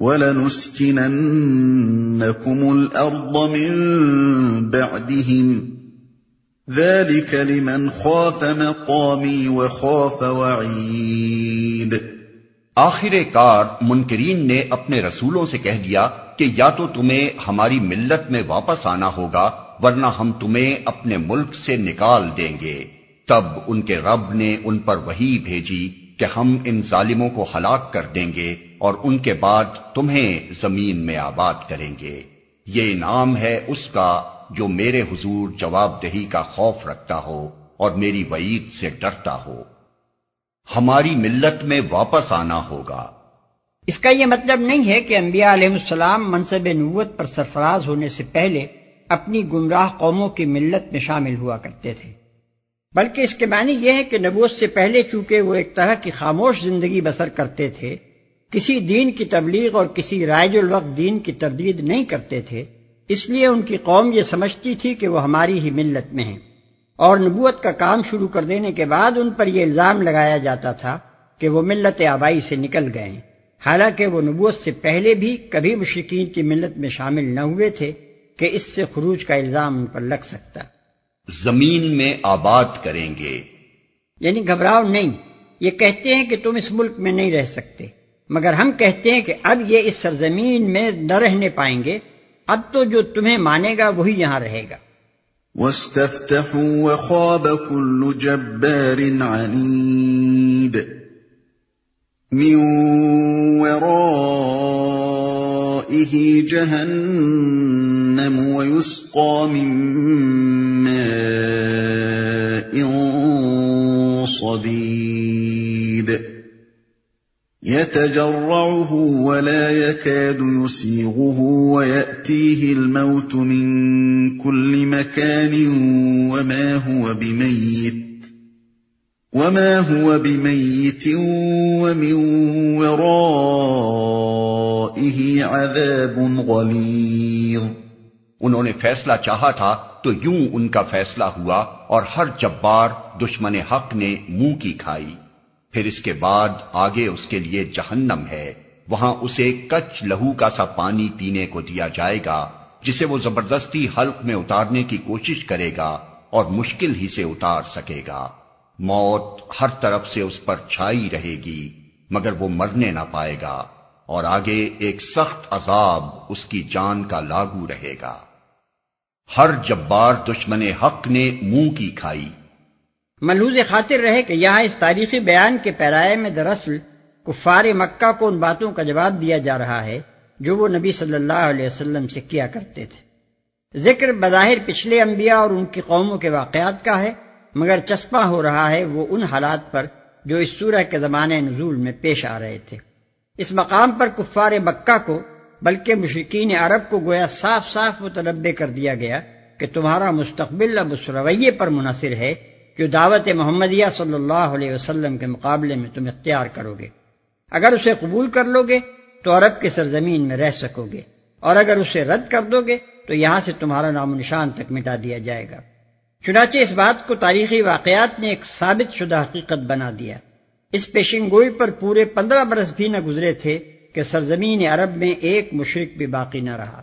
وَلَنُسْكِنَنَّكُمُ الْأَرْضَ مِنْ بَعْدِهِمْ ذَلِكَ لِمَنْ خَافَ مَقَامِي وَخَافَ وَعِيدِ آخر کار منکرین نے اپنے رسولوں سے کہہ دیا کہ یا تو تمہیں ہماری ملت میں واپس آنا ہوگا، ورنہ ہم تمہیں اپنے ملک سے نکال دیں گے۔ تب ان کے رب نے ان پر وہی بھیجی کہ ہم ان ظالموں کو ہلاک کر دیں گے۔ اور ان کے بعد تمہیں زمین میں آباد کریں گے۔ یہ انعام ہے اس کا جو میرے حضور جواب دہی کا خوف رکھتا ہو اور میری وعید سے ڈرتا ہو۔ ہماری ملت میں واپس آنا ہوگا۔ اس کا یہ مطلب نہیں ہے کہ انبیاء علیہ السلام منصب نوت پر سرفراز ہونے سے پہلے اپنی گمراہ قوموں کی ملت میں شامل ہوا کرتے تھے۔ بلکہ اس کے معنی یہ ہے کہ نبوت سے پہلے چونکہ وہ ایک طرح کی خاموش زندگی بسر کرتے تھے کسی دین کی تبلیغ اور کسی رائج الوقت دین کی تردید نہیں کرتے تھے اس لیے ان کی قوم یہ سمجھتی تھی کہ وہ ہماری ہی ملت میں ہیں۔ اور نبوت کا کام شروع کر دینے کے بعد ان پر یہ الزام لگایا جاتا تھا کہ وہ ملت آبائی سے نکل گئے ہیں۔ حالانکہ وہ نبوت سے پہلے بھی کبھی مشرقین کی ملت میں شامل نہ ہوئے تھے کہ اس سے خروج کا الزام ان پر لگ سکتا۔ زمین میں آباد کریں گے۔ یعنی گھبراؤ نہیں یہ کہتے ہیں کہ تم اس ملک میں نہیں رہ سکتے۔ مگر ہم کہتے ہیں کہ اب یہ اس سرزمین میں نہ رہنے پائیں گے، اب تو جو تمہیں مانے گا وہی یہاں رہے گا۔ وَاسْتَفْتَحُوا وَخَابَ كُلُّ جَبَّارٍ عَنِيدٍ۔ مِّن وَرَائِهِ جَهَنَّمُ وَيُسْقَى مِن مَّاءٍ صَدِيدٍ۔ يتجرعه ولا يكاد يسيغه ويأتيه الموت من كل مكان وما هو بميت وما هو بميت ومن ورائه عذاب غليظ انہوں نے فیصلہ چاہا تھا تو یوں ان کا فیصلہ ہوا اور ہر جبار دشمن حق نے منہ کی کھائی۔ پھر اس کے بعد آگے اس کے لیے جہنم ہے۔ وہاں اسے کچ لہو کا سا پانی پینے کو دیا جائے گا، جسے وہ زبردستی حلق میں اتارنے کی کوشش کرے گا اور مشکل ہی سے اتار سکے گا۔ موت ہر طرف سے اس پر چھائی رہے گی، مگر وہ مرنے نہ پائے گا۔ اور آگے ایک سخت عذاب اس کی جان کا لاگو رہے گا۔ ہر جبار دشمن حق نے منہ کی کھائی۔ ملحوظ خاطر رہے کہ یہاں اس تاریخی بیان کے پیرائے میں دراصل کفار مکہ کو ان باتوں کا جواب دیا جا رہا ہے جو وہ نبی صلی اللہ علیہ وسلم سے کیا کرتے تھے۔ ذکر بظاہر پچھلے انبیاء اور ان کی قوموں کے واقعات کا ہے، مگر چسپاں ہو رہا ہے وہ ان حالات پر جو اس سورہ کے زمانے نزول میں پیش آ رہے تھے۔ اس مقام پر کفار مکہ کو، بلکہ مشرقین عرب کو گویا صاف صاف متنبع کر دیا گیا کہ تمہارا مستقبل اب اس رویے پر منحصر ہے جو دعوت محمدیہ صلی اللہ علیہ وسلم کے مقابلے میں تم اختیار کرو گے۔ اگر اسے قبول کر لو گے، تو عرب کی سرزمین میں رہ سکو گے۔ اور اگر اسے رد کر دو گے، تو یہاں سے تمہارا نام و نشان تک مٹا دیا جائے گا۔ چنانچہ اس بات کو تاریخی واقعات نے ایک ثابت شدہ حقیقت بنا دیا۔ اس پیشن گوئی پر پورے پندرہ برس بھی نہ گزرے تھے کہ سرزمین عرب میں ایک مشرق بھی باقی نہ رہا۔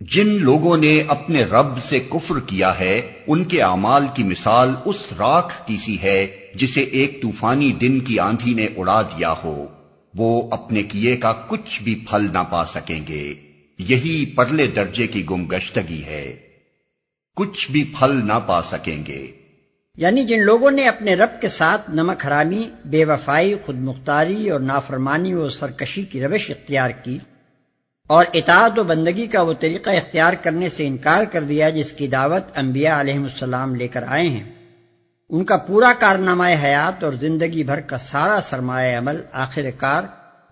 جن لوگوں نے اپنے رب سے کفر کیا ہے، ان کے اعمال کی مثال اس راکھ کی سی ہے جسے ایک طوفانی دن کی آندھی نے اڑا دیا ہو۔ وہ اپنے کیے کا کچھ بھی پھل نہ پا سکیں گے۔ یہی پرلے درجے کی گم گشتگی ہے۔ کچھ بھی پھل نہ پا سکیں گے۔ یعنی جن لوگوں نے اپنے رب کے ساتھ نمک حرامی، بے وفائی، خود مختاری اور نافرمانی و سرکشی کی روش اختیار کی اور اطاعت و بندگی کا وہ طریقہ اختیار کرنے سے انکار کر دیا جس کی دعوت انبیاء علیہ السلام لے کر آئے ہیں۔ ان کا پورا کارنامہ حیات اور زندگی بھر کا سارا سرمایہ عمل آخر کار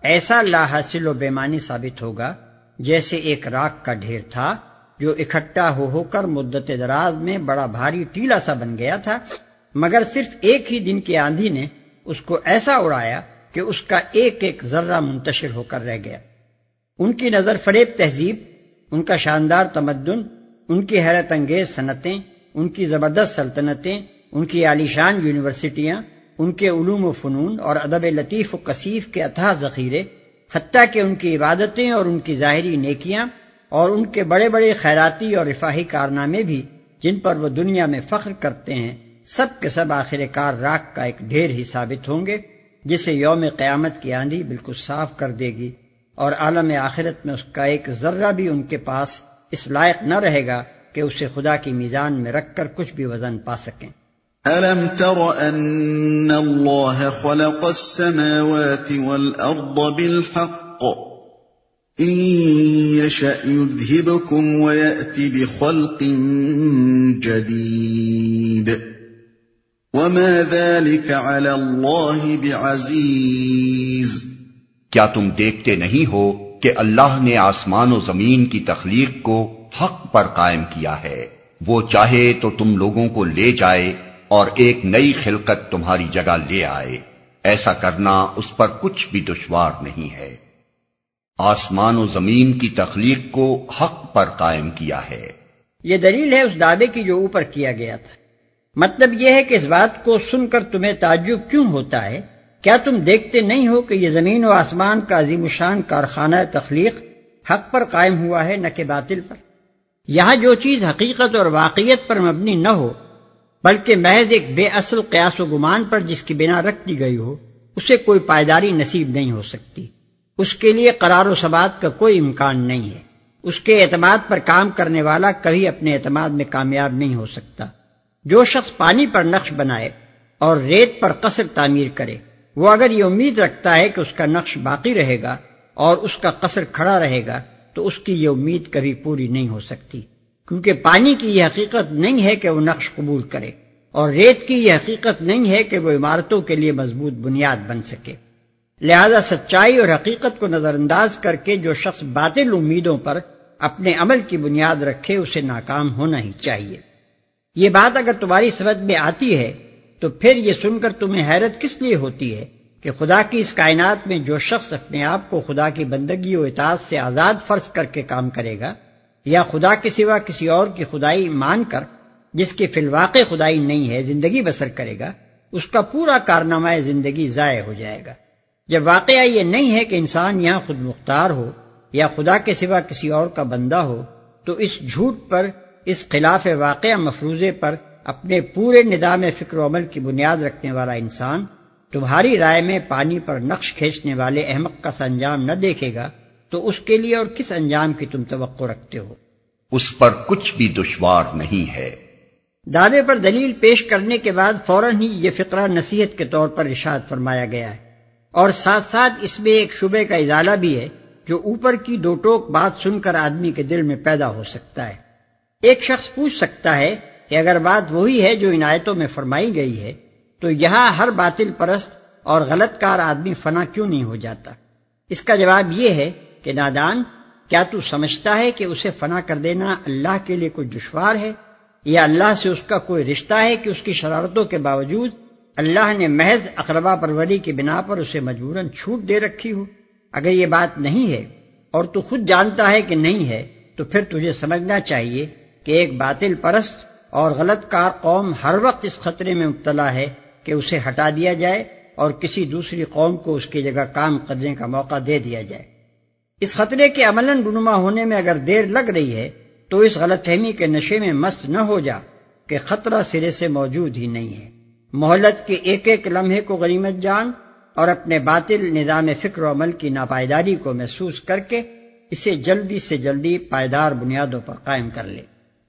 ایسا لا حاصل و بیمانی ثابت ہوگا جیسے ایک راک کا ڈھیر تھا جو اکٹھا ہو ہو کر مدت دراز میں بڑا بھاری ٹیلا سا بن گیا تھا، مگر صرف ایک ہی دن کی آندھی نے اس کو ایسا اڑایا کہ اس کا ایک ایک ذرہ منتشر ہو کر رہ گیا۔ ان کی نظر فریب تہذیب، ان کا شاندار تمدن، ان کی حیرت انگیز صنعتیں، ان کی زبردست سلطنتیں، ان کی عالیشان یونیورسٹیاں، ان کے علوم و فنون اور ادب لطیف و کثیف کے اتھا ذخیرے، حتیٰ کہ ان کی عبادتیں اور ان کی ظاہری نیکیاں اور ان کے بڑے بڑے خیراتی اور رفاہی کارنامے بھی جن پر وہ دنیا میں فخر کرتے ہیں، سب کے سب آخر کار راک کا ایک ڈھیر ہی ثابت ہوں گے، جسے یوم قیامت کی آندھی بالکل صاف کر دے گی۔ اور عالم آخرت میں اس کا ایک ذرہ بھی ان کے پاس اس لائق نہ رہے گا کہ اسے خدا کی میزان میں رکھ کر کچھ بھی وزن پا سکیں۔ أَلَمْ تَرَ أَنَّ اللَّهَ خَلَقَ السَّمَاوَاتِ وَالْأَرْضَ بِالْحَقِّ؟ إِن يَشَأْ يُذْهِبْكُمْ وَيَأْتِ بِخَلْقٍ جَدِيدٍ. وَمَا ذَلِكَ عَلَى اللَّهِ بِعَزِيزٍ. کیا تم دیکھتے نہیں ہو کہ اللہ نے آسمان و زمین کی تخلیق کو حق پر قائم کیا ہے؟ وہ چاہے تو تم لوگوں کو لے جائے اور ایک نئی خلقت تمہاری جگہ لے آئے۔ ایسا کرنا اس پر کچھ بھی دشوار نہیں ہے۔ آسمان و زمین کی تخلیق کو حق پر قائم کیا ہے۔ یہ دلیل ہے اس دعوے کی جو اوپر کیا گیا تھا۔ مطلب یہ ہے کہ اس بات کو سن کر تمہیں تعجب کیوں ہوتا ہے؟ کیا تم دیکھتے نہیں ہو کہ یہ زمین و آسمان کا عظیم شان کارخانہ تخلیق حق پر قائم ہوا ہے نہ کہ باطل پر؟ یہاں جو چیز حقیقت اور واقعیت پر مبنی نہ ہو، بلکہ محض ایک بے اصل قیاس و گمان پر جس کی بنا رکھ دی گئی ہو، اسے کوئی پائیداری نصیب نہیں ہو سکتی۔ اس کے لیے قرار و ثبات کا کوئی امکان نہیں ہے۔ اس کے اعتماد پر کام کرنے والا کبھی اپنے اعتماد میں کامیاب نہیں ہو سکتا۔ جو شخص پانی پر نقش بنائے اور ریت پر قصر تعمیر کرے وہ اگر یہ امید رکھتا ہے کہ اس کا نقش باقی رہے گا اور اس کا قصر کھڑا رہے گا، تو اس کی یہ امید کبھی پوری نہیں ہو سکتی۔ کیونکہ پانی کی یہ حقیقت نہیں ہے کہ وہ نقش قبول کرے اور ریت کی یہ حقیقت نہیں ہے کہ وہ عمارتوں کے لیے مضبوط بنیاد بن سکے۔ لہذا سچائی اور حقیقت کو نظر انداز کر کے جو شخص باطل امیدوں پر اپنے عمل کی بنیاد رکھے، اسے ناکام ہونا ہی چاہیے۔ یہ بات اگر تمہاری سمجھ میں آتی ہے تو پھر یہ سن کر تمہیں حیرت کس لیے ہوتی ہے کہ خدا کی اس کائنات میں جو شخص اپنے آپ کو خدا کی بندگی و اطاعت سے آزاد فرض کر کے کام کرے گا، یا خدا کے سوا کسی اور کی خدائی مان کر، جس کی فی الواقع خدائی نہیں ہے، زندگی بسر کرے گا، اس کا پورا کارنامہ زندگی ضائع ہو جائے گا۔ جب واقعہ یہ نہیں ہے کہ انسان یہاں خود مختار ہو، یا خدا کے سوا کسی اور کا بندہ ہو، تو اس جھوٹ پر، اس خلاف واقعہ مفروضے پر اپنے پورے نظام فکر و عمل کی بنیاد رکھنے والا انسان تمہاری رائے میں پانی پر نقش کھینچنے والے احمد کا سنجام نہ دیکھے گا تو اس کے لیے اور کس انجام کی تم توقع رکھتے ہو؟ اس پر کچھ بھی دشوار نہیں ہے۔ دعوے پر دلیل پیش کرنے کے بعد فوراً ہی یہ فقرہ نصیحت کے طور پر ارشاد فرمایا گیا ہے۔ اور ساتھ ساتھ اس میں ایک شبے کا اضالہ بھی ہے جو اوپر کی دو ٹوک بات سن کر آدمی کے دل میں پیدا ہو سکتا ہے۔ ایک شخص پوچھ سکتا ہے کہ اگر بات وہی ہے جو عنایتوں میں فرمائی گئی ہے، تو یہاں ہر باطل پرست اور غلط کار آدمی فنا کیوں نہیں ہو جاتا؟ اس کا جواب یہ ہے کہ نادان، کیا تو سمجھتا ہے کہ اسے فنا کر دینا اللہ کے لیے کوئی دشوار ہے؟ یا اللہ سے اس کا کوئی رشتہ ہے کہ اس کی شرارتوں کے باوجود اللہ نے محض اقربا پروری کی بنا پر اسے مجبوراً چھوٹ دے رکھی ہو؟ اگر یہ بات نہیں ہے اور تو خود جانتا ہے کہ نہیں ہے، تو پھر تجھے سمجھنا چاہیے کہ ایک باطل پرست اور غلط کار قوم ہر وقت اس خطرے میں مبتلا ہے کہ اسے ہٹا دیا جائے اور کسی دوسری قوم کو اس کی جگہ کام کرنے کا موقع دے دیا جائے۔ اس خطرے کے عمل رونما ہونے میں اگر دیر لگ رہی ہے تو اس غلط فہمی کے نشے میں مست نہ ہو جا کہ خطرہ سرے سے موجود ہی نہیں ہے۔ مہلت کے ایک ایک لمحے کو غریمت جان اور اپنے باطل نظام فکر و عمل کی ناپائیداری کو محسوس کر کے اسے جلدی سے جلدی پائیدار بنیادوں پر قائم کر لے۔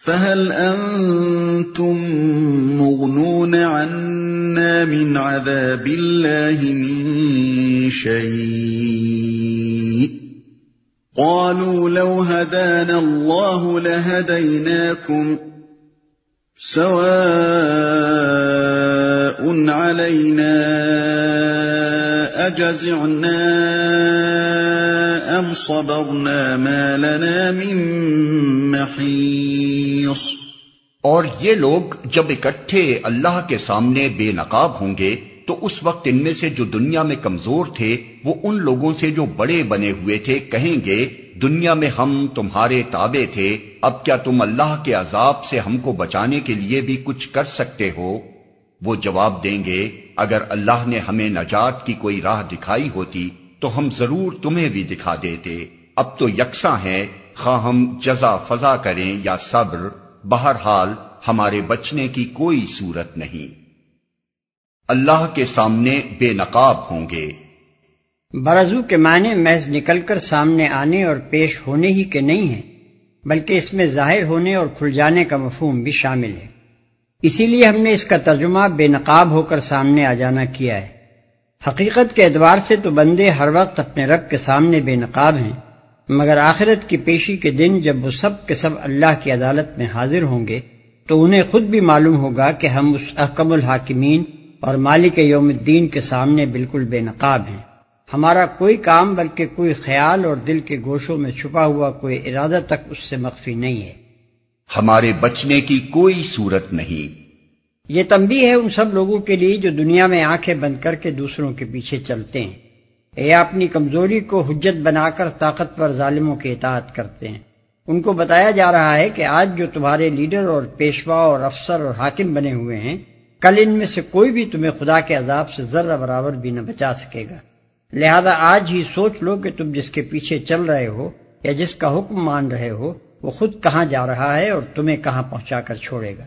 فهل أنتم مغنون عنا من عذاب الله من شيء؟ قالوا لو هدانا الله لهديناكم سواء علينا أجزعنا أم صبرنا ما لنا من محيص اور یہ لوگ جب اکٹھے اللہ کے سامنے بے نقاب ہوں گے، تو اس وقت ان میں سے جو دنیا میں کمزور تھے، وہ ان لوگوں سے جو بڑے بنے ہوئے تھے، کہیں گے، دنیا میں ہم تمہارے تابے تھے، اب کیا تم اللہ کے عذاب سے ہم کو بچانے کے لیے بھی کچھ کر سکتے ہو؟ وہ جواب دیں گے، اگر اللہ نے ہمیں نجات کی کوئی راہ دکھائی ہوتی، تو ہم ضرور تمہیں بھی دکھا دیتے۔ اب تو یکساں ہیں، خواہ ہم جزا فضا کریں یا صبر۔ بہرحال ہمارے بچنے کی کوئی صورت نہیں۔ اللہ کے سامنے بے نقاب ہوں گے۔ برزو کے معنی محض نکل کر سامنے آنے اور پیش ہونے ہی کے نہیں ہیں، بلکہ اس میں ظاہر ہونے اور کھل جانے کا مفہوم بھی شامل ہے۔ اسی لیے ہم نے اس کا ترجمہ بے نقاب ہو کر سامنے آ جانا کیا ہے۔ حقیقت کے اعتبار سے تو بندے ہر وقت اپنے رب کے سامنے بے نقاب ہیں۔ مگر آخرت کی پیشی کے دن جب وہ سب کے سب اللہ کی عدالت میں حاضر ہوں گے تو انہیں خود بھی معلوم ہوگا کہ ہم اس احکم الحاکمین اور مالک یوم الدین کے سامنے بالکل بے نقاب ہیں۔ ہمارا کوئی کام بلکہ کوئی خیال اور دل کے گوشوں میں چھپا ہوا کوئی ارادہ تک اس سے مخفی نہیں ہے۔ ہمارے بچنے کی کوئی صورت نہیں۔ یہ تمبی ہے ان سب لوگوں کے لیے جو دنیا میں آنکھیں بند کر کے دوسروں کے پیچھے چلتے ہیں۔ یا اپنی کمزوری کو حجت بنا کر طاقتور ظالموں کے اطاعت کرتے ہیں۔ ان کو بتایا جا رہا ہے کہ آج جو تمہارے لیڈر اور پیشوا اور افسر اور حاکم بنے ہوئے ہیں، کل ان میں سے کوئی بھی تمہیں خدا کے عذاب سے ذرہ برابر بھی نہ بچا سکے گا۔ لہذا آج ہی سوچ لو کہ تم جس کے پیچھے چل رہے ہو یا جس کا حکم مان رہے ہو، وہ خود کہاں جا رہا ہے اور تمہیں کہاں پہنچا کر چھوڑے گا۔